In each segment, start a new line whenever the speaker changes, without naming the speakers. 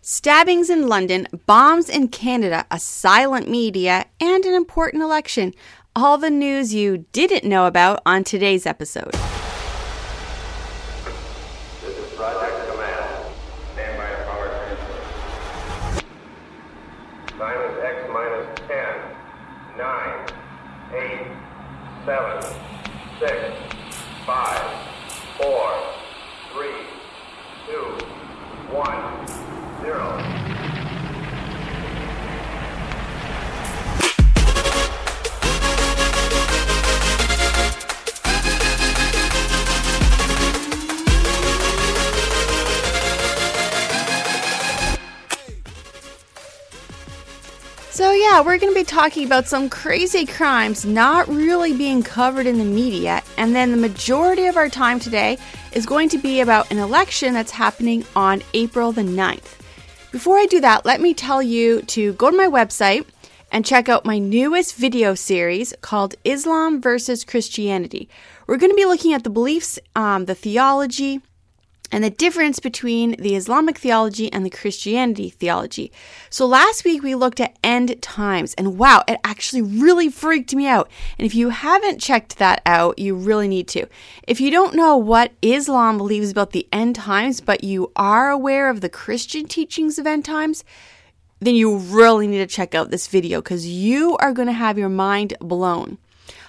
stabbings in London, bombs in Canada, a silent media, and an important election. All the news you didn't know about on today's episode.
This is Project Command. Stand by to
So, yeah, we're going to be talking about some crazy crimes not really being covered in the media. And then the majority of our time today is going to be about an election that's happening on April the 9th. Before I do that, let me tell you to go to my website and check out my newest video series called Islam versus Christianity. We're going to be looking at the beliefs, um, the theology, and the difference between the Islamic theology and the Christianity theology. So last week we looked at end times and wow, it actually really freaked me out. And if you haven't checked that out, you really need to. If you don't know what Islam believes about the end times, but you are aware of the Christian teachings of end times, then you really need to check out this video because you are going to have your mind blown.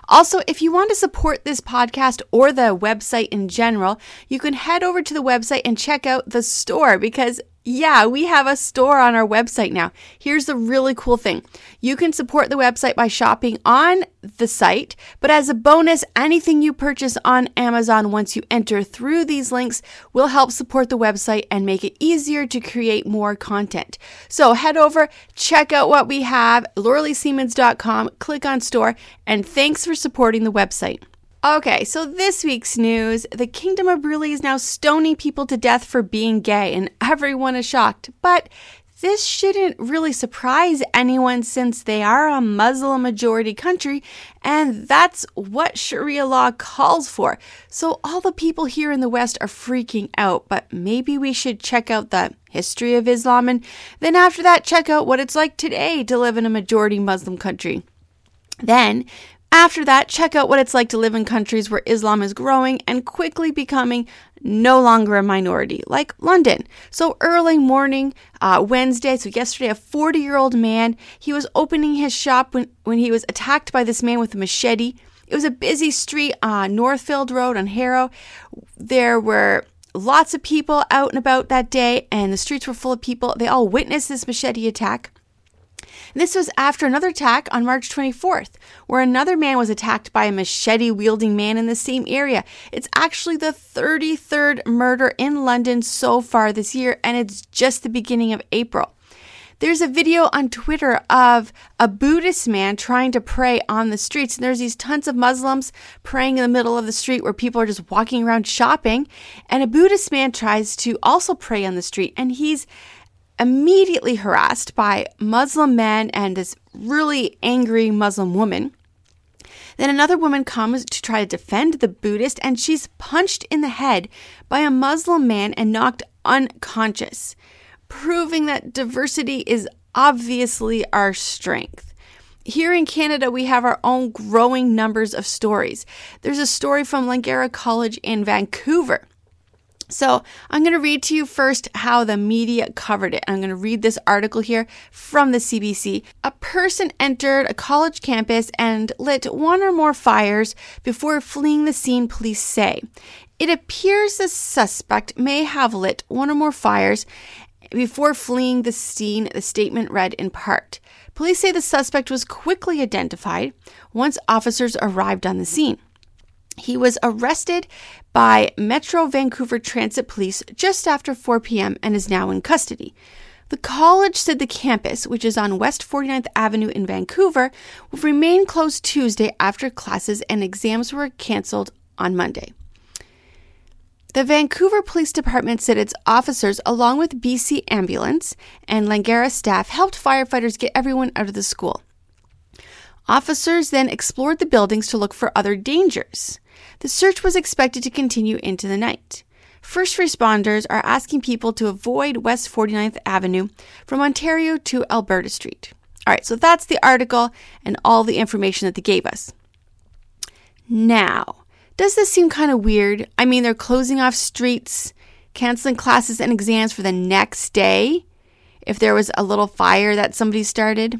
Also, if you want to support this podcast or the website in general, you can head over to the website and check out the store because yeah, we have a store on our website now. Here's the really cool thing. You can support the website by shopping on the site, but as a bonus, anything you purchase on Amazon once you enter through these links will help support the website and make it easier to create more content. So head over, check out what we have, lauraleesiemens.com, click on store, and thanks for supporting the website. Okay, so this week's news the Kingdom of Brunei is now stoning people to death for being gay, and everyone is shocked. But this shouldn't really surprise anyone since they are a Muslim majority country, and that's what Sharia law calls for. So all the people here in the West are freaking out, but maybe we should check out the history of Islam and then after that, check out what it's like today to live in a majority Muslim country. Then after that, check out what it's like to live in countries where Islam is growing and quickly becoming no longer a minority, like London. So, early morning, uh, Wednesday, so yesterday, a 40 year old man, he was opening his shop when, when he was attacked by this man with a machete. It was a busy street on Northfield Road on Harrow. There were lots of people out and about that day, and the streets were full of people. They all witnessed this machete attack. This was after another attack on March 24th, where another man was attacked by a machete wielding man in the same area. It's actually the 33rd murder in London so far this year, and it's just the beginning of April. There's a video on Twitter of a Buddhist man trying to pray on the streets. And there's these tons of Muslims praying in the middle of the street where people are just walking around shopping. And a Buddhist man tries to also pray on the street. And he's immediately harassed by Muslim men and this really angry Muslim woman. Then another woman comes to try to defend the Buddhist, and she's punched in the head by a Muslim man and knocked unconscious, proving that diversity is obviously our strength. Here in Canada, we have our own growing numbers of stories. There's a story from Langara College in Vancouver so I'm going to read to you first how the media covered it. I'm going to read this article here from the CBC. A person entered a college campus and lit one or more fires before fleeing the scene, police say. It appears the suspect may have lit one or more fires before fleeing the scene, the statement read in part. Police say the suspect was quickly identified once officers arrived on the scene. He was arrested by Metro Vancouver Transit Police just after 4 p.m. and is now in custody. The college said the campus, which is on West 49th Avenue in Vancouver, will remain closed Tuesday after classes and exams were canceled on Monday. The Vancouver Police Department said its officers, along with BC Ambulance and Langara staff, helped firefighters get everyone out of the school. Officers then explored the buildings to look for other dangers. The search was expected to continue into the night. first responders are asking people to avoid West 49th Avenue from Ontario to Alberta Street. All right, so that's the article and all the information that they gave us. Now, does this seem kind of weird? I mean, they're closing off streets, canceling classes and exams for the next day if there was a little fire that somebody started.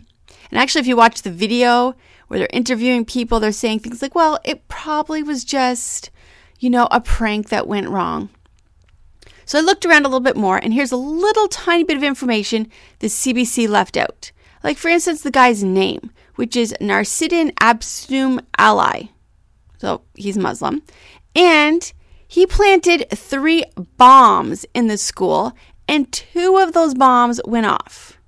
And actually, if you watch the video where they're interviewing people, they're saying things like, well, it probably was just, you know, a prank that went wrong. So I looked around a little bit more, and here's a little tiny bit of information the CBC left out. Like, for instance, the guy's name, which is Narsiddin Absum Ali. So he's Muslim. And he planted three bombs in the school, and two of those bombs went off.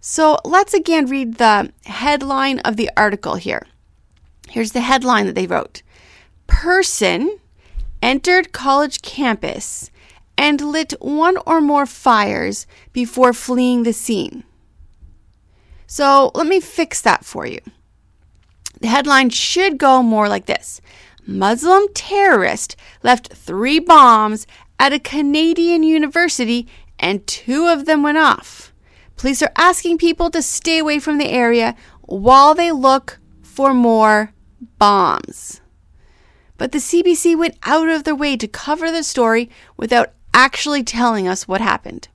So let's again read the headline of the article here. Here's the headline that they wrote Person entered college campus and lit one or more fires before fleeing the scene. So let me fix that for you. The headline should go more like this Muslim terrorist left three bombs at a Canadian university and two of them went off. Police are asking people to stay away from the area while they look for more bombs. But the CBC went out of their way to cover the story without actually telling us what happened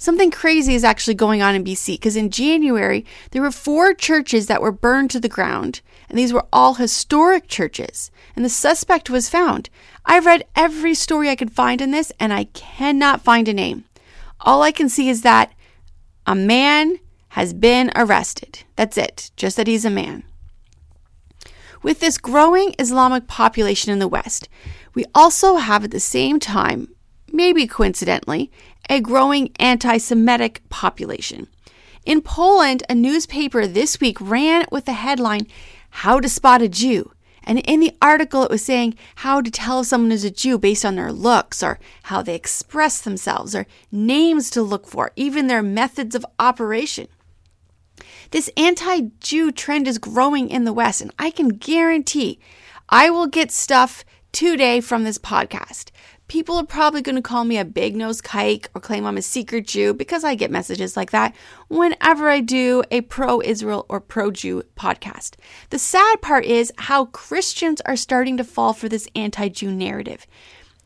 something crazy is actually going on in BC because in January, there were four churches that were burned to the ground, and these were all historic churches, and the suspect was found. I've read every story I could find in this, and I cannot find a name. All I can see is that a man has been arrested. That's it, just that he's a man. With this growing Islamic population in the West, we also have at the same time, maybe coincidentally, a growing anti Semitic population. In Poland, a newspaper this week ran with the headline, How to Spot a Jew. And in the article, it was saying how to tell if someone is a Jew based on their looks or how they express themselves or names to look for, even their methods of operation. This anti Jew trend is growing in the West, and I can guarantee I will get stuff today from this podcast people are probably going to call me a big nose kike or claim I'm a secret Jew because I get messages like that whenever I do a pro Israel or pro Jew podcast. The sad part is how Christians are starting to fall for this anti Jew narrative.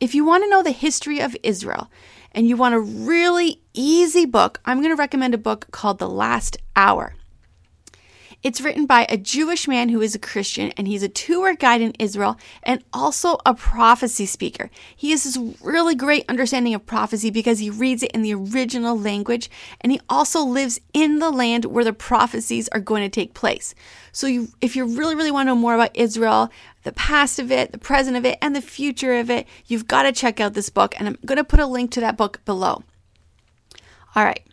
If you want to know the history of Israel and you want a really easy book, I'm going to recommend a book called The Last Hour. It's written by a Jewish man who is a Christian, and he's a tour guide in Israel and also a prophecy speaker. He has this really great understanding of prophecy because he reads it in the original language, and he also lives in the land where the prophecies are going to take place. So, you, if you really, really want to know more about Israel, the past of it, the present of it, and the future of it, you've got to check out this book, and I'm going to put a link to that book below. All right.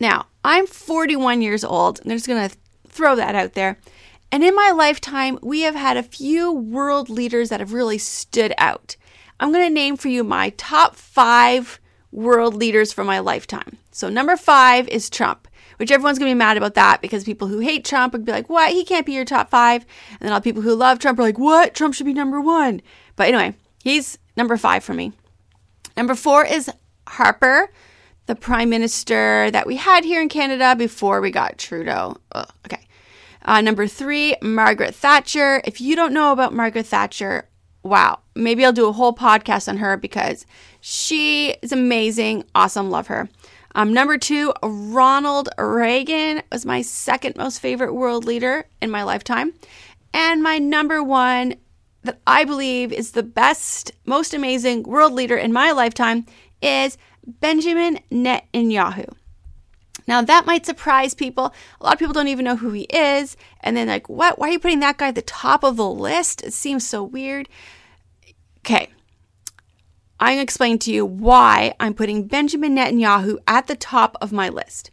Now, I'm 41 years old, I'm just going to throw that out there. And in my lifetime, we have had a few world leaders that have really stood out. I'm going to name for you my top five world leaders from my lifetime. So, number five is Trump, which everyone's going to be mad about that because people who hate Trump would be like, what? He can't be your top five. And then all people who love Trump are like, what? Trump should be number one. But anyway, he's number five for me. Number four is Harper, the prime minister that we had here in Canada before we got Trudeau. Ugh, okay. Uh, number three, Margaret Thatcher. If you don't know about Margaret Thatcher, wow, maybe I'll do a whole podcast on her because she is amazing. Awesome. Love her. Um, number two, Ronald Reagan was my second most favorite world leader in my lifetime. And my number one that I believe is the best, most amazing world leader in my lifetime is Benjamin Netanyahu. Now, that might surprise people. A lot of people don't even know who he is. And then, like, what? Why are you putting that guy at the top of the list? It seems so weird. Okay. I'm going to explain to you why I'm putting Benjamin Netanyahu at the top of my list.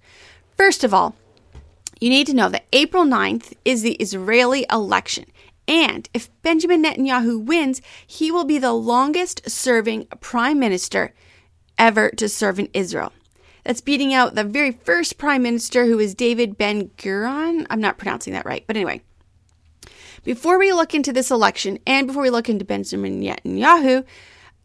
First of all, you need to know that April 9th is the Israeli election. And if Benjamin Netanyahu wins, he will be the longest serving prime minister ever to serve in Israel. That's beating out the very first prime minister, who is David Ben Gurion. I'm not pronouncing that right, but anyway. Before we look into this election and before we look into Benjamin Netanyahu,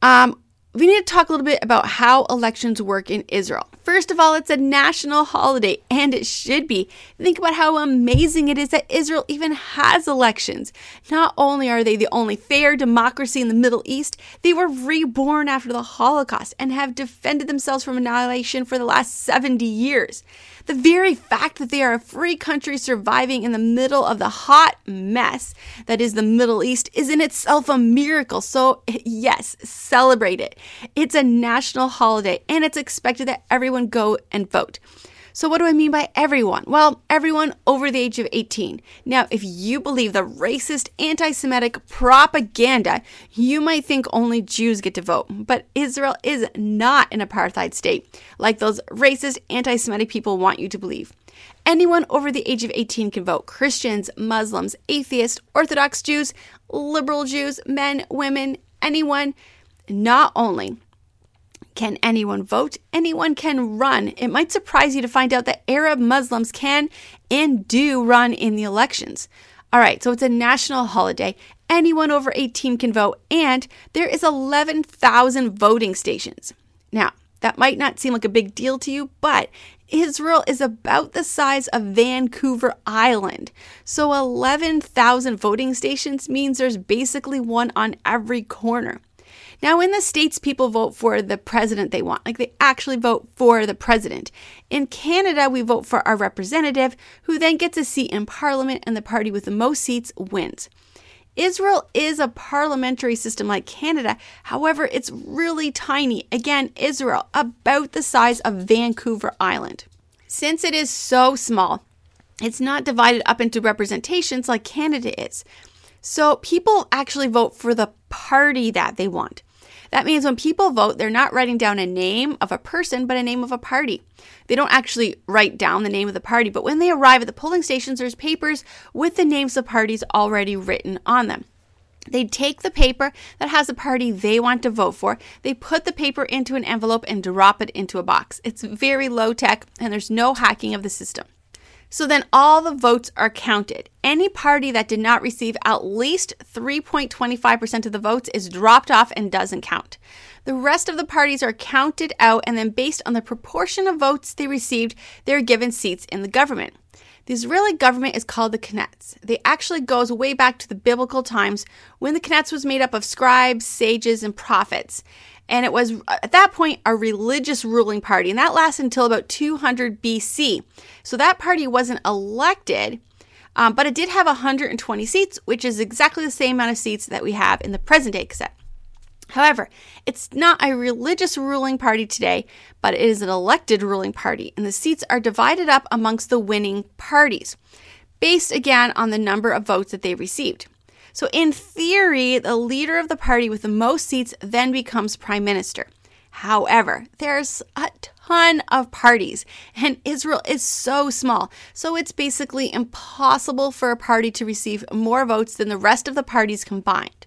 um, we need to talk a little bit about how elections work in Israel. First of all, it's a national holiday, and it should be. Think about how amazing it is that Israel even has elections. Not only are they the only fair democracy in the Middle East, they were reborn after the Holocaust and have defended themselves from annihilation for the last 70 years. The very fact that they are a free country surviving in the middle of the hot mess that is the Middle East is in itself a miracle. So, yes, celebrate it. It's a national holiday and it's expected that everyone go and vote. So, what do I mean by everyone? Well, everyone over the age of 18. Now, if you believe the racist, anti Semitic propaganda, you might think only Jews get to vote. But Israel is not an apartheid state, like those racist, anti Semitic people want you to believe. Anyone over the age of 18 can vote Christians, Muslims, atheists, Orthodox Jews, liberal Jews, men, women, anyone. Not only can anyone vote? Anyone can run. It might surprise you to find out that Arab Muslims can and do run in the elections. All right, so it's a national holiday. Anyone over 18 can vote, and there is 11,000 voting stations. Now, that might not seem like a big deal to you, but Israel is about the size of Vancouver Island. So 11,000 voting stations means there's basically one on every corner. Now, in the States, people vote for the president they want. Like they actually vote for the president. In Canada, we vote for our representative, who then gets a seat in parliament, and the party with the most seats wins. Israel is a parliamentary system like Canada. However, it's really tiny. Again, Israel, about the size of Vancouver Island. Since it is so small, it's not divided up into representations like Canada is. So people actually vote for the party that they want. That means when people vote, they're not writing down a name of a person, but a name of a party. They don't actually write down the name of the party, but when they arrive at the polling stations, there's papers with the names of parties already written on them. They take the paper that has a party they want to vote for, they put the paper into an envelope and drop it into a box. It's very low tech and there's no hacking of the system. So then all the votes are counted. Any party that did not receive at least 3.25% of the votes is dropped off and doesn't count. The rest of the parties are counted out, and then based on the proportion of votes they received, they're given seats in the government. The Israeli government is called the Knesset. They actually goes way back to the biblical times when the Knesset was made up of scribes, sages, and prophets. And it was at that point a religious ruling party, and that lasted until about 200 BC. So that party wasn't elected, um, but it did have 120 seats, which is exactly the same amount of seats that we have in the present day Knesset. However, it's not a religious ruling party today, but it is an elected ruling party, and the seats are divided up amongst the winning parties, based again on the number of votes that they received. So, in theory, the leader of the party with the most seats then becomes prime minister. However, there's a ton of parties, and Israel is so small, so it's basically impossible for a party to receive more votes than the rest of the parties combined.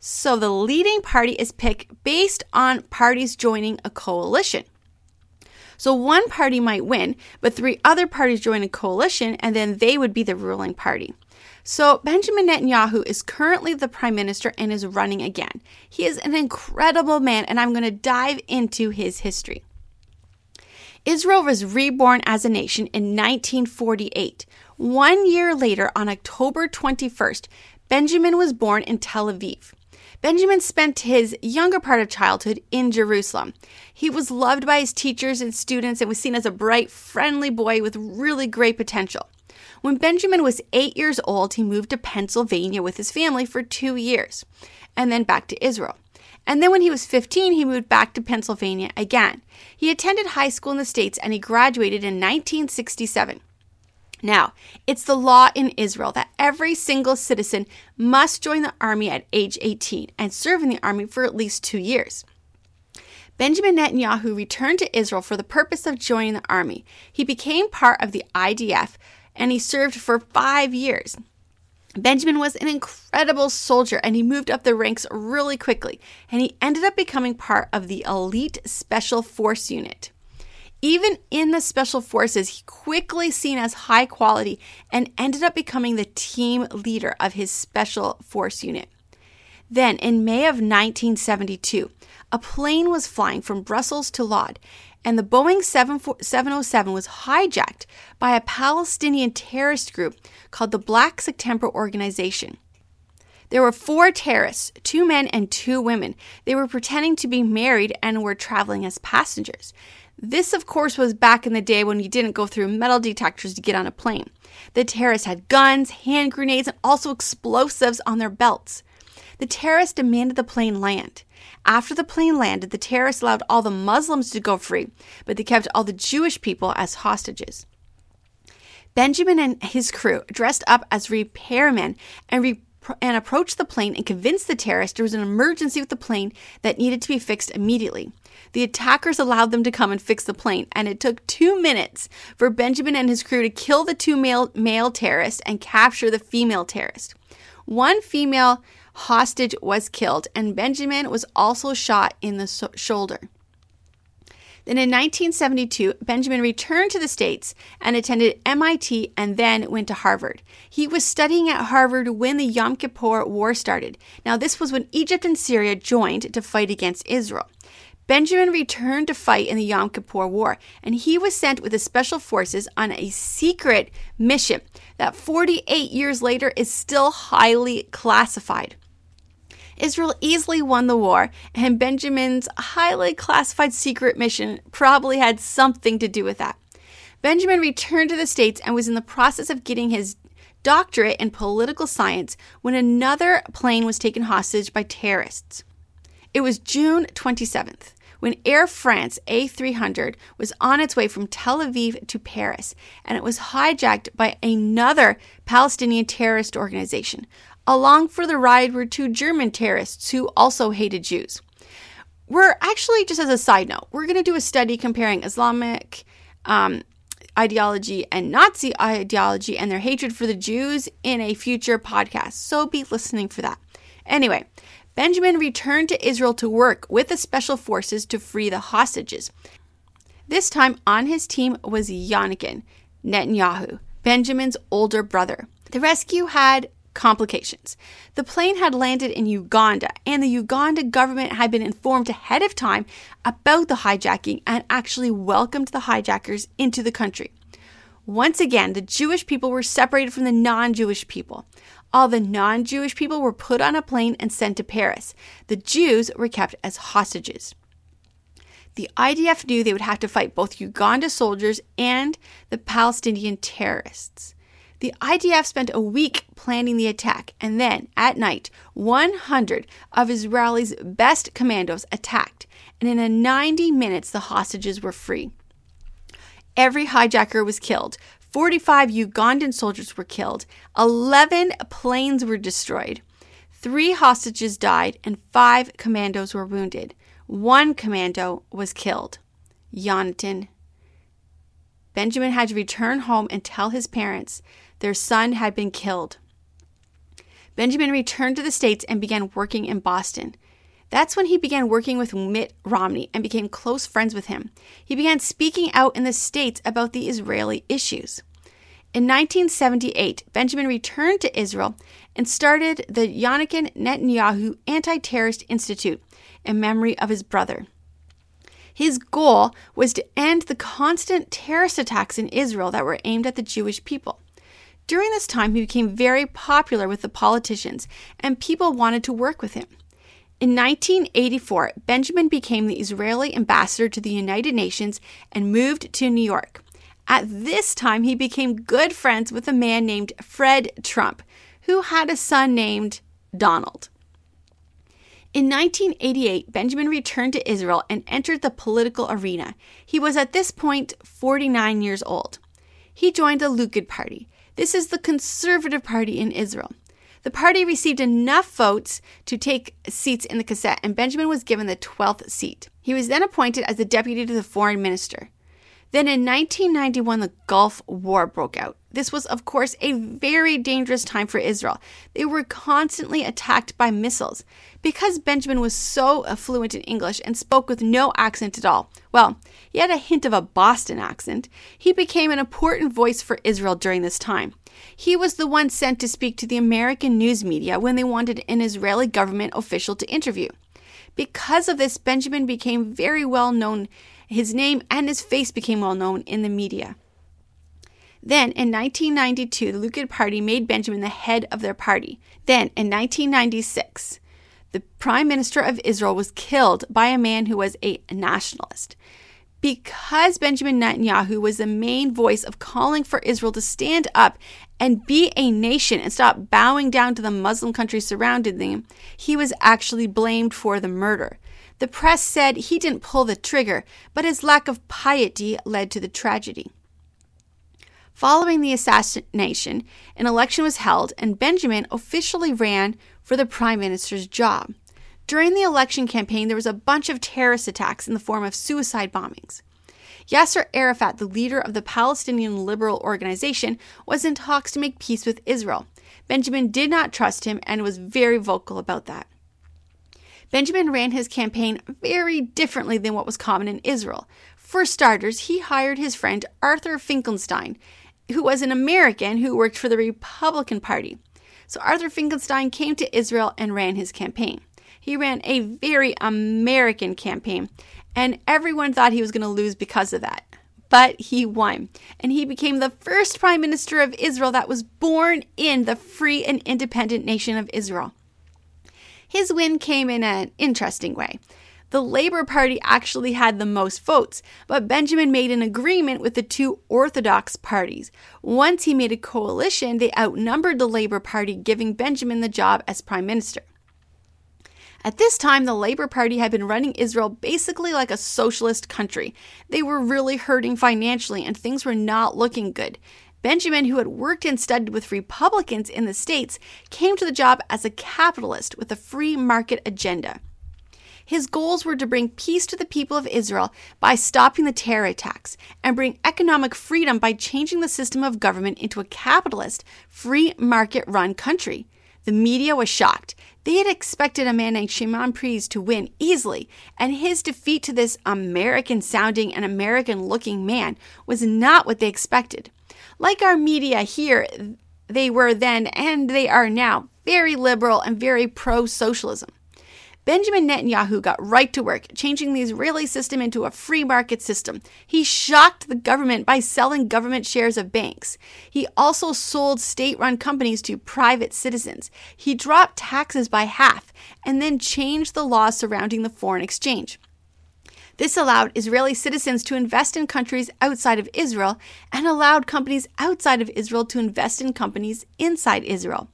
So the leading party is picked based on parties joining a coalition. So one party might win, but three other parties join a coalition, and then they would be the ruling party. So, Benjamin Netanyahu is currently the prime minister and is running again. He is an incredible man, and I'm going to dive into his history. Israel was reborn as a nation in 1948. One year later, on October 21st, Benjamin was born in Tel Aviv. Benjamin spent his younger part of childhood in Jerusalem. He was loved by his teachers and students and was seen as a bright, friendly boy with really great potential. When Benjamin was eight years old, he moved to Pennsylvania with his family for two years and then back to Israel. And then when he was 15, he moved back to Pennsylvania again. He attended high school in the States and he graduated in 1967. Now, it's the law in Israel that every single citizen must join the army at age 18 and serve in the army for at least two years. Benjamin Netanyahu returned to Israel for the purpose of joining the army. He became part of the IDF, and he served for five years. Benjamin was an incredible soldier and he moved up the ranks really quickly, and he ended up becoming part of the elite special force unit. Even in the special forces, he quickly seen as high quality and ended up becoming the team leader of his special force unit. Then, in May of 1972, a plane was flying from Brussels to Lod, and the Boeing 707 was hijacked by a Palestinian terrorist group called the Black September Organization. There were four terrorists, two men and two women. They were pretending to be married and were traveling as passengers. This, of course, was back in the day when you didn't go through metal detectors to get on a plane. The terrorists had guns, hand grenades, and also explosives on their belts. The terrorists demanded the plane land. After the plane landed, the terrorists allowed all the Muslims to go free, but they kept all the Jewish people as hostages. Benjamin and his crew dressed up as repairmen and re- and approached the plane and convinced the terrorists there was an emergency with the plane that needed to be fixed immediately. The attackers allowed them to come and fix the plane, and it took two minutes for Benjamin and his crew to kill the two male, male terrorists and capture the female terrorist. One female hostage was killed, and Benjamin was also shot in the so- shoulder. Then in 1972, Benjamin returned to the States and attended MIT and then went to Harvard. He was studying at Harvard when the Yom Kippur War started. Now, this was when Egypt and Syria joined to fight against Israel. Benjamin returned to fight in the Yom Kippur War, and he was sent with the Special Forces on a secret mission that 48 years later is still highly classified. Israel easily won the war, and Benjamin's highly classified secret mission probably had something to do with that. Benjamin returned to the States and was in the process of getting his doctorate in political science when another plane was taken hostage by terrorists. It was June 27th when Air France A300 was on its way from Tel Aviv to Paris, and it was hijacked by another Palestinian terrorist organization. Along for the ride were two German terrorists who also hated Jews. We're actually, just as a side note, we're going to do a study comparing Islamic um, ideology and Nazi ideology and their hatred for the Jews in a future podcast. So be listening for that. Anyway, Benjamin returned to Israel to work with the special forces to free the hostages. This time on his team was Yonatan Netanyahu, Benjamin's older brother. The rescue had complications. The plane had landed in Uganda, and the Uganda government had been informed ahead of time about the hijacking and actually welcomed the hijackers into the country. Once again, the Jewish people were separated from the non Jewish people. All the non Jewish people were put on a plane and sent to Paris. The Jews were kept as hostages. The IDF knew they would have to fight both Uganda soldiers and the Palestinian terrorists. The IDF spent a week planning the attack, and then, at night, 100 of Israelis' best commandos attacked, and in a 90 minutes, the hostages were free. Every hijacker was killed. 45 Ugandan soldiers were killed. 11 planes were destroyed. Three hostages died, and five commandos were wounded. One commando was killed. Yonatan. Benjamin had to return home and tell his parents their son had been killed. Benjamin returned to the States and began working in Boston. That's when he began working with Mitt Romney and became close friends with him. He began speaking out in the States about the Israeli issues. In 1978, Benjamin returned to Israel and started the Yonatan Netanyahu Anti Terrorist Institute in memory of his brother. His goal was to end the constant terrorist attacks in Israel that were aimed at the Jewish people. During this time, he became very popular with the politicians, and people wanted to work with him. In 1984, Benjamin became the Israeli ambassador to the United Nations and moved to New York. At this time, he became good friends with a man named Fred Trump, who had a son named Donald. In 1988, Benjamin returned to Israel and entered the political arena. He was at this point 49 years old. He joined the Likud Party, this is the Conservative Party in Israel. The party received enough votes to take seats in the Knesset, and Benjamin was given the 12th seat. He was then appointed as the deputy to the foreign minister. Then in 1991, the Gulf War broke out. This was, of course, a very dangerous time for Israel. They were constantly attacked by missiles. Because Benjamin was so fluent in English and spoke with no accent at all, well, he had a hint of a Boston accent, he became an important voice for Israel during this time. He was the one sent to speak to the American news media when they wanted an Israeli government official to interview. Because of this, Benjamin became very well known his name and his face became well known in the media. Then, in 1992, the Likud Party made Benjamin the head of their party. Then, in 1996, the Prime Minister of Israel was killed by a man who was a nationalist. Because Benjamin Netanyahu was the main voice of calling for Israel to stand up and be a nation and stop bowing down to the Muslim countries surrounding them, he was actually blamed for the murder. The press said he didn't pull the trigger, but his lack of piety led to the tragedy. Following the assassination, an election was held and Benjamin officially ran for the prime minister's job. During the election campaign, there was a bunch of terrorist attacks in the form of suicide bombings. Yasser Arafat, the leader of the Palestinian Liberal Organization, was in talks to make peace with Israel. Benjamin did not trust him and was very vocal about that. Benjamin ran his campaign very differently than what was common in Israel. For starters, he hired his friend Arthur Finkelstein, who was an American who worked for the Republican Party. So Arthur Finkelstein came to Israel and ran his campaign. He ran a very American campaign, and everyone thought he was going to lose because of that. But he won, and he became the first prime minister of Israel that was born in the free and independent nation of Israel. His win came in an interesting way. The Labour Party actually had the most votes, but Benjamin made an agreement with the two Orthodox parties. Once he made a coalition, they outnumbered the Labour Party, giving Benjamin the job as Prime Minister. At this time, the Labour Party had been running Israel basically like a socialist country. They were really hurting financially and things were not looking good. Benjamin, who had worked and studied with Republicans in the States, came to the job as a capitalist with a free market agenda. His goals were to bring peace to the people of Israel by stopping the terror attacks and bring economic freedom by changing the system of government into a capitalist, free market run country. The media was shocked. They had expected a man named Shimon Peres to win easily, and his defeat to this American sounding and American looking man was not what they expected. Like our media here, they were then and they are now very liberal and very pro socialism. Benjamin Netanyahu got right to work, changing the Israeli system into a free market system. He shocked the government by selling government shares of banks. He also sold state run companies to private citizens. He dropped taxes by half and then changed the laws surrounding the foreign exchange. This allowed Israeli citizens to invest in countries outside of Israel and allowed companies outside of Israel to invest in companies inside Israel.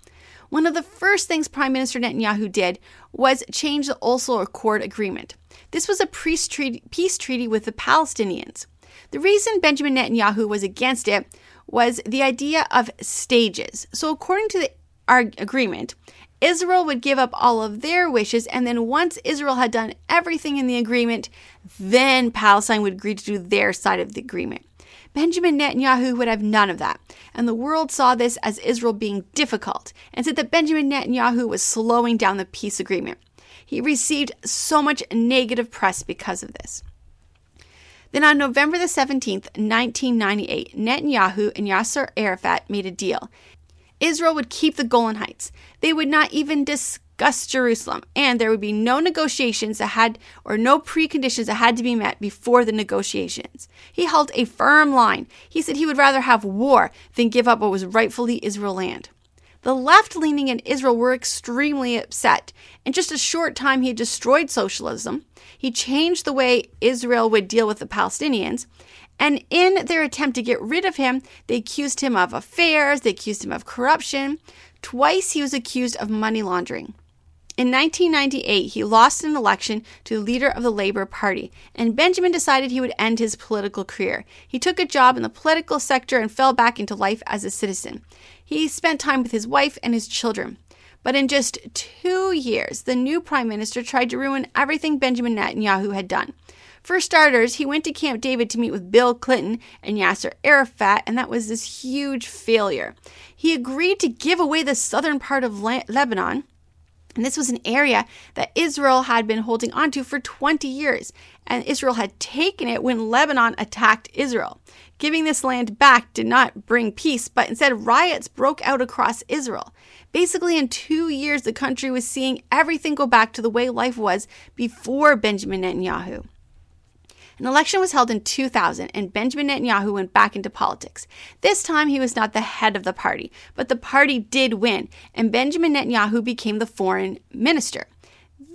One of the first things Prime Minister Netanyahu did was change the Oslo Accord agreement. This was a peace treaty, with the Palestinians. The reason Benjamin Netanyahu was against it was the idea of stages. So, according to the agreement, Israel would give up all of their wishes, and then once Israel had done everything in the agreement, then Palestine would agree to do their side of the agreement. Benjamin Netanyahu would have none of that, and the world saw this as Israel being difficult and said that Benjamin Netanyahu was slowing down the peace agreement. He received so much negative press because of this. Then on November the 17th, 1998, Netanyahu and Yasser Arafat made a deal. Israel would keep the Golan Heights. They would not even discuss Jerusalem, and there would be no negotiations that had or no preconditions that had to be met before the negotiations. He held a firm line. He said he would rather have war than give up what was rightfully Israel land. The left leaning in Israel were extremely upset. In just a short time, he destroyed socialism. He changed the way Israel would deal with the Palestinians. And in their attempt to get rid of him, they accused him of affairs, they accused him of corruption. Twice he was accused of money laundering. In 1998, he lost an election to the leader of the Labour Party, and Benjamin decided he would end his political career. He took a job in the political sector and fell back into life as a citizen. He spent time with his wife and his children. But in just two years, the new prime minister tried to ruin everything Benjamin Netanyahu had done. For starters, he went to Camp David to meet with Bill Clinton and Yasser Arafat, and that was this huge failure. He agreed to give away the southern part of Le- Lebanon. And this was an area that Israel had been holding onto for 20 years, and Israel had taken it when Lebanon attacked Israel. Giving this land back did not bring peace, but instead riots broke out across Israel. Basically, in two years, the country was seeing everything go back to the way life was before Benjamin Netanyahu. An election was held in 2000, and Benjamin Netanyahu went back into politics. This time, he was not the head of the party, but the party did win, and Benjamin Netanyahu became the foreign minister.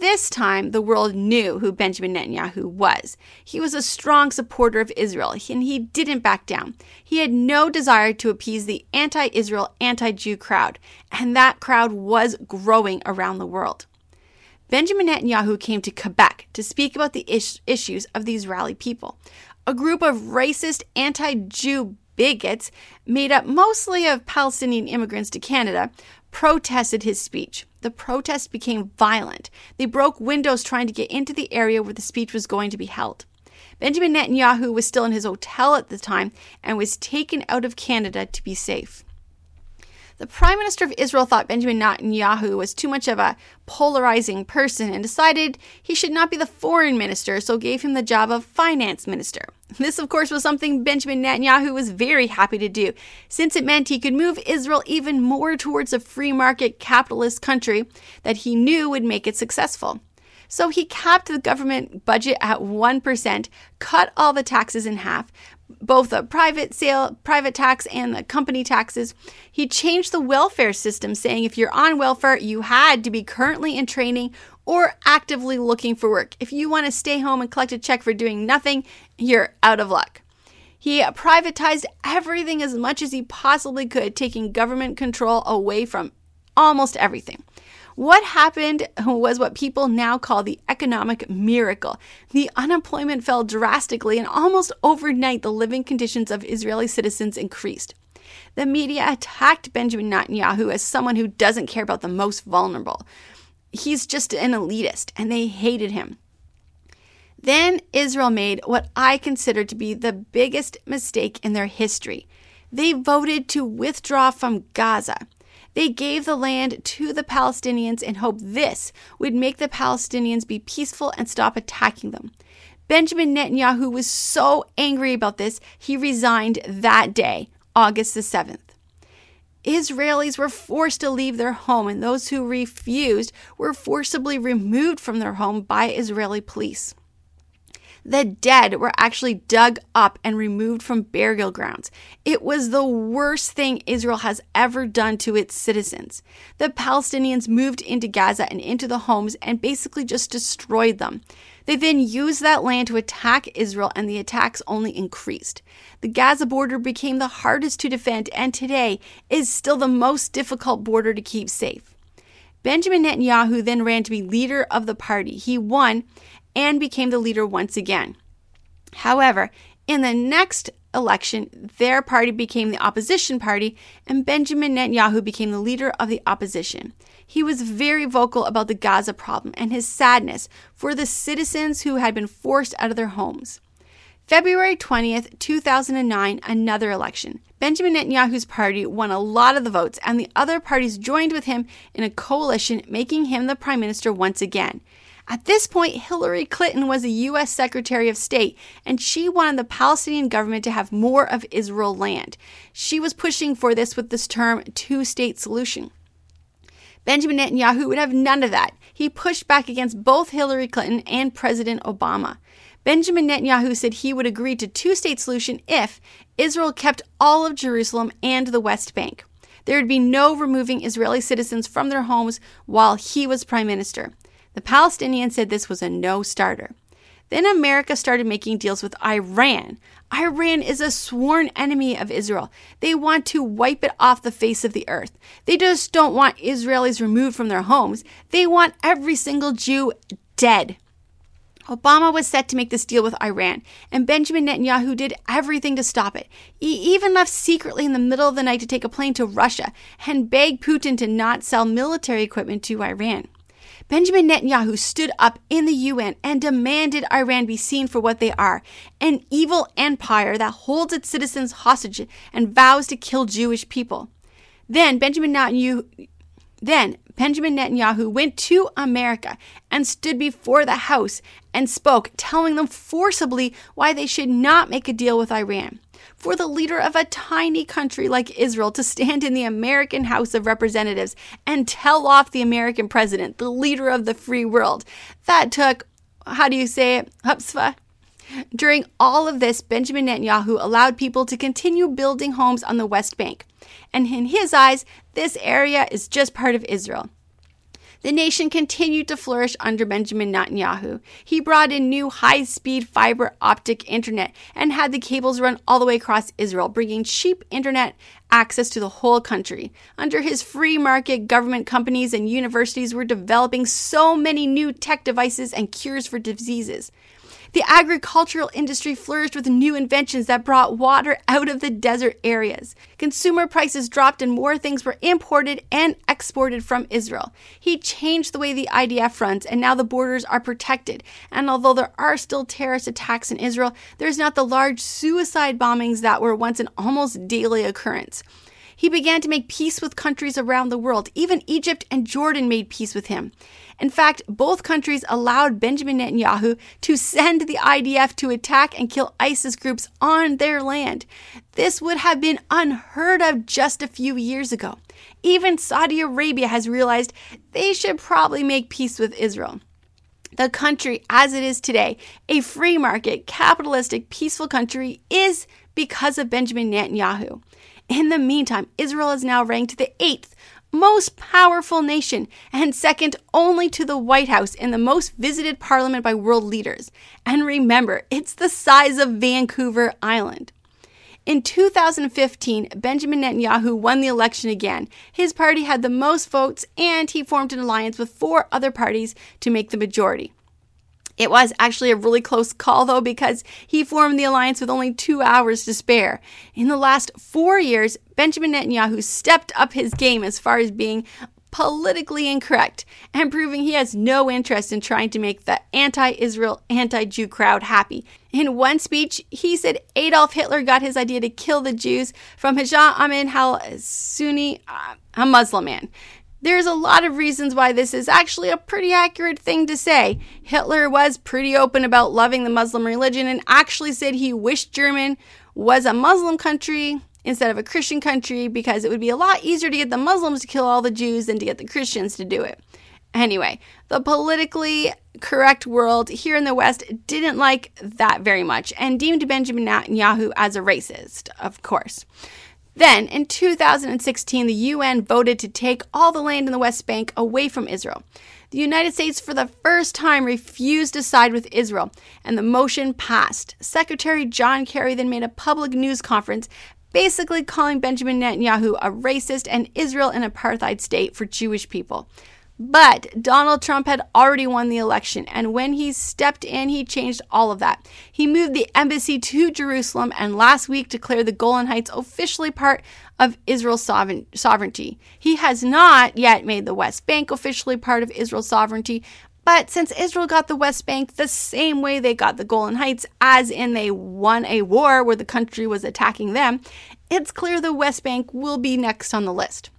This time, the world knew who Benjamin Netanyahu was. He was a strong supporter of Israel, and he didn't back down. He had no desire to appease the anti Israel, anti Jew crowd, and that crowd was growing around the world. Benjamin Netanyahu came to Quebec to speak about the is- issues of the Israeli people. A group of racist, anti Jew bigots, made up mostly of Palestinian immigrants to Canada, protested his speech. The protest became violent. They broke windows trying to get into the area where the speech was going to be held. Benjamin Netanyahu was still in his hotel at the time and was taken out of Canada to be safe. The Prime Minister of Israel thought Benjamin Netanyahu was too much of a polarizing person and decided he should not be the foreign minister, so gave him the job of finance minister. This, of course, was something Benjamin Netanyahu was very happy to do, since it meant he could move Israel even more towards a free market capitalist country that he knew would make it successful. So he capped the government budget at 1%, cut all the taxes in half, both the private sale, private tax and the company taxes. He changed the welfare system, saying if you're on welfare, you had to be currently in training or actively looking for work. If you want to stay home and collect a check for doing nothing, you're out of luck. He privatized everything as much as he possibly could, taking government control away from almost everything. What happened was what people now call the economic miracle. The unemployment fell drastically, and almost overnight, the living conditions of Israeli citizens increased. The media attacked Benjamin Netanyahu as someone who doesn't care about the most vulnerable. He's just an elitist, and they hated him. Then Israel made what I consider to be the biggest mistake in their history. They voted to withdraw from Gaza. They gave the land to the Palestinians in hope this would make the Palestinians be peaceful and stop attacking them. Benjamin Netanyahu was so angry about this, he resigned that day, August the 7th. Israelis were forced to leave their home, and those who refused were forcibly removed from their home by Israeli police. The dead were actually dug up and removed from burial grounds. It was the worst thing Israel has ever done to its citizens. The Palestinians moved into Gaza and into the homes and basically just destroyed them. They then used that land to attack Israel, and the attacks only increased. The Gaza border became the hardest to defend, and today is still the most difficult border to keep safe. Benjamin Netanyahu then ran to be leader of the party. He won and became the leader once again. However, in the next election, their party became the opposition party, and Benjamin Netanyahu became the leader of the opposition. He was very vocal about the Gaza problem and his sadness for the citizens who had been forced out of their homes. February 20th, 2009, another election. Benjamin Netanyahu's party won a lot of the votes, and the other parties joined with him in a coalition, making him the prime minister once again. At this point, Hillary Clinton was a U.S. Secretary of State, and she wanted the Palestinian government to have more of Israel land. She was pushing for this with this term two state solution. Benjamin Netanyahu would have none of that. He pushed back against both Hillary Clinton and President Obama. Benjamin Netanyahu said he would agree to two state solution if Israel kept all of Jerusalem and the West Bank. There would be no removing Israeli citizens from their homes while he was prime minister. The Palestinians said this was a no starter. Then America started making deals with Iran. Iran is a sworn enemy of Israel. They want to wipe it off the face of the earth. They just don't want Israelis removed from their homes. They want every single Jew dead. Obama was set to make this deal with Iran, and Benjamin Netanyahu did everything to stop it. He even left secretly in the middle of the night to take a plane to Russia and beg Putin to not sell military equipment to Iran. Benjamin Netanyahu stood up in the UN and demanded Iran be seen for what they are an evil empire that holds its citizens hostage and vows to kill Jewish people. Then Benjamin Netanyahu, then Benjamin Netanyahu went to America and stood before the House and spoke, telling them forcibly why they should not make a deal with Iran for the leader of a tiny country like Israel to stand in the American House of Representatives and tell off the American president, the leader of the free world. That took, how do you say it, chutzpah? During all of this, Benjamin Netanyahu allowed people to continue building homes on the West Bank. And in his eyes, this area is just part of Israel. The nation continued to flourish under Benjamin Netanyahu. He brought in new high speed fiber optic internet and had the cables run all the way across Israel, bringing cheap internet access to the whole country. Under his free market, government companies and universities were developing so many new tech devices and cures for diseases. The agricultural industry flourished with new inventions that brought water out of the desert areas. Consumer prices dropped and more things were imported and exported from Israel. He changed the way the IDF runs, and now the borders are protected. And although there are still terrorist attacks in Israel, there's not the large suicide bombings that were once an almost daily occurrence. He began to make peace with countries around the world. Even Egypt and Jordan made peace with him. In fact, both countries allowed Benjamin Netanyahu to send the IDF to attack and kill ISIS groups on their land. This would have been unheard of just a few years ago. Even Saudi Arabia has realized they should probably make peace with Israel. The country as it is today, a free market, capitalistic, peaceful country, is because of Benjamin Netanyahu. In the meantime, Israel is now ranked the eighth most powerful nation and second only to the White House in the most visited parliament by world leaders. And remember, it's the size of Vancouver Island. In 2015, Benjamin Netanyahu won the election again. His party had the most votes and he formed an alliance with four other parties to make the majority. It was actually a really close call, though, because he formed the alliance with only two hours to spare. In the last four years, Benjamin Netanyahu stepped up his game as far as being politically incorrect and proving he has no interest in trying to make the anti Israel, anti Jew crowd happy. In one speech, he said Adolf Hitler got his idea to kill the Jews from Hajj Amin al Husseini, uh, a Muslim man. There's a lot of reasons why this is actually a pretty accurate thing to say. Hitler was pretty open about loving the Muslim religion and actually said he wished Germany was a Muslim country instead of a Christian country because it would be a lot easier to get the Muslims to kill all the Jews than to get the Christians to do it. Anyway, the politically correct world here in the West didn't like that very much and deemed Benjamin Netanyahu as a racist, of course. Then, in 2016, the UN voted to take all the land in the West Bank away from Israel. The United States, for the first time, refused to side with Israel, and the motion passed. Secretary John Kerry then made a public news conference basically calling Benjamin Netanyahu a racist and Israel an apartheid state for Jewish people. But Donald Trump had already won the election, and when he stepped in, he changed all of that. He moved the embassy to Jerusalem and last week declared the Golan Heights officially part of Israel's sovereignty. He has not yet made the West Bank officially part of Israel's sovereignty, but since Israel got the West Bank the same way they got the Golan Heights, as in they won a war where the country was attacking them, it's clear the West Bank will be next on the list.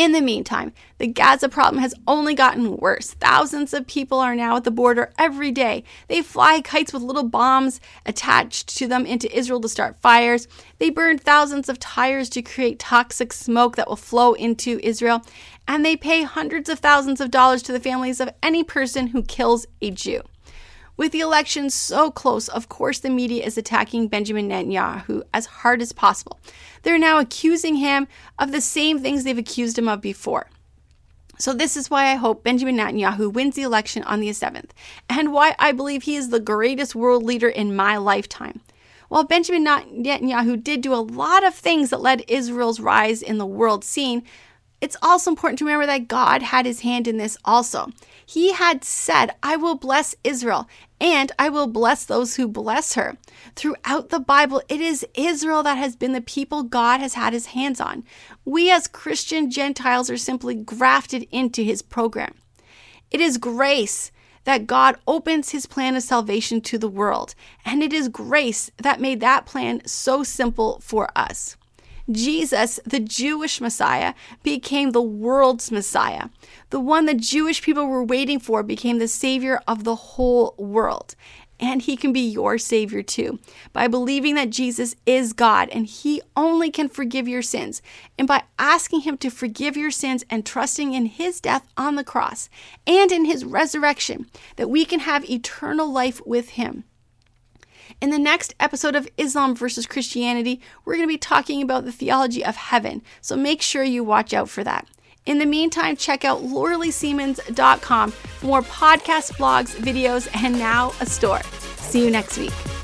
In the meantime, the Gaza problem has only gotten worse. Thousands of people are now at the border every day. They fly kites with little bombs attached to them into Israel to start fires. They burn thousands of tires to create toxic smoke that will flow into Israel. And they pay hundreds of thousands of dollars to the families of any person who kills a Jew. With the election so close, of course, the media is attacking Benjamin Netanyahu as hard as possible. They're now accusing him of the same things they've accused him of before. So, this is why I hope Benjamin Netanyahu wins the election on the 7th, and why I believe he is the greatest world leader in my lifetime. While Benjamin Netanyahu did do a lot of things that led Israel's rise in the world scene, it's also important to remember that God had his hand in this also. He had said, I will bless Israel and I will bless those who bless her. Throughout the Bible, it is Israel that has been the people God has had his hands on. We as Christian Gentiles are simply grafted into his program. It is grace that God opens his plan of salvation to the world, and it is grace that made that plan so simple for us. Jesus, the Jewish Messiah, became the world's Messiah. The one the Jewish people were waiting for became the Savior of the whole world. And he can be your Savior too by believing that Jesus is God and he only can forgive your sins. And by asking him to forgive your sins and trusting in his death on the cross and in his resurrection, that we can have eternal life with him. In the next episode of Islam versus Christianity, we're going to be talking about the theology of heaven, so make sure you watch out for that. In the meantime, check out lauraleesiemens.com for more podcasts, blogs, videos, and now a store. See you next week.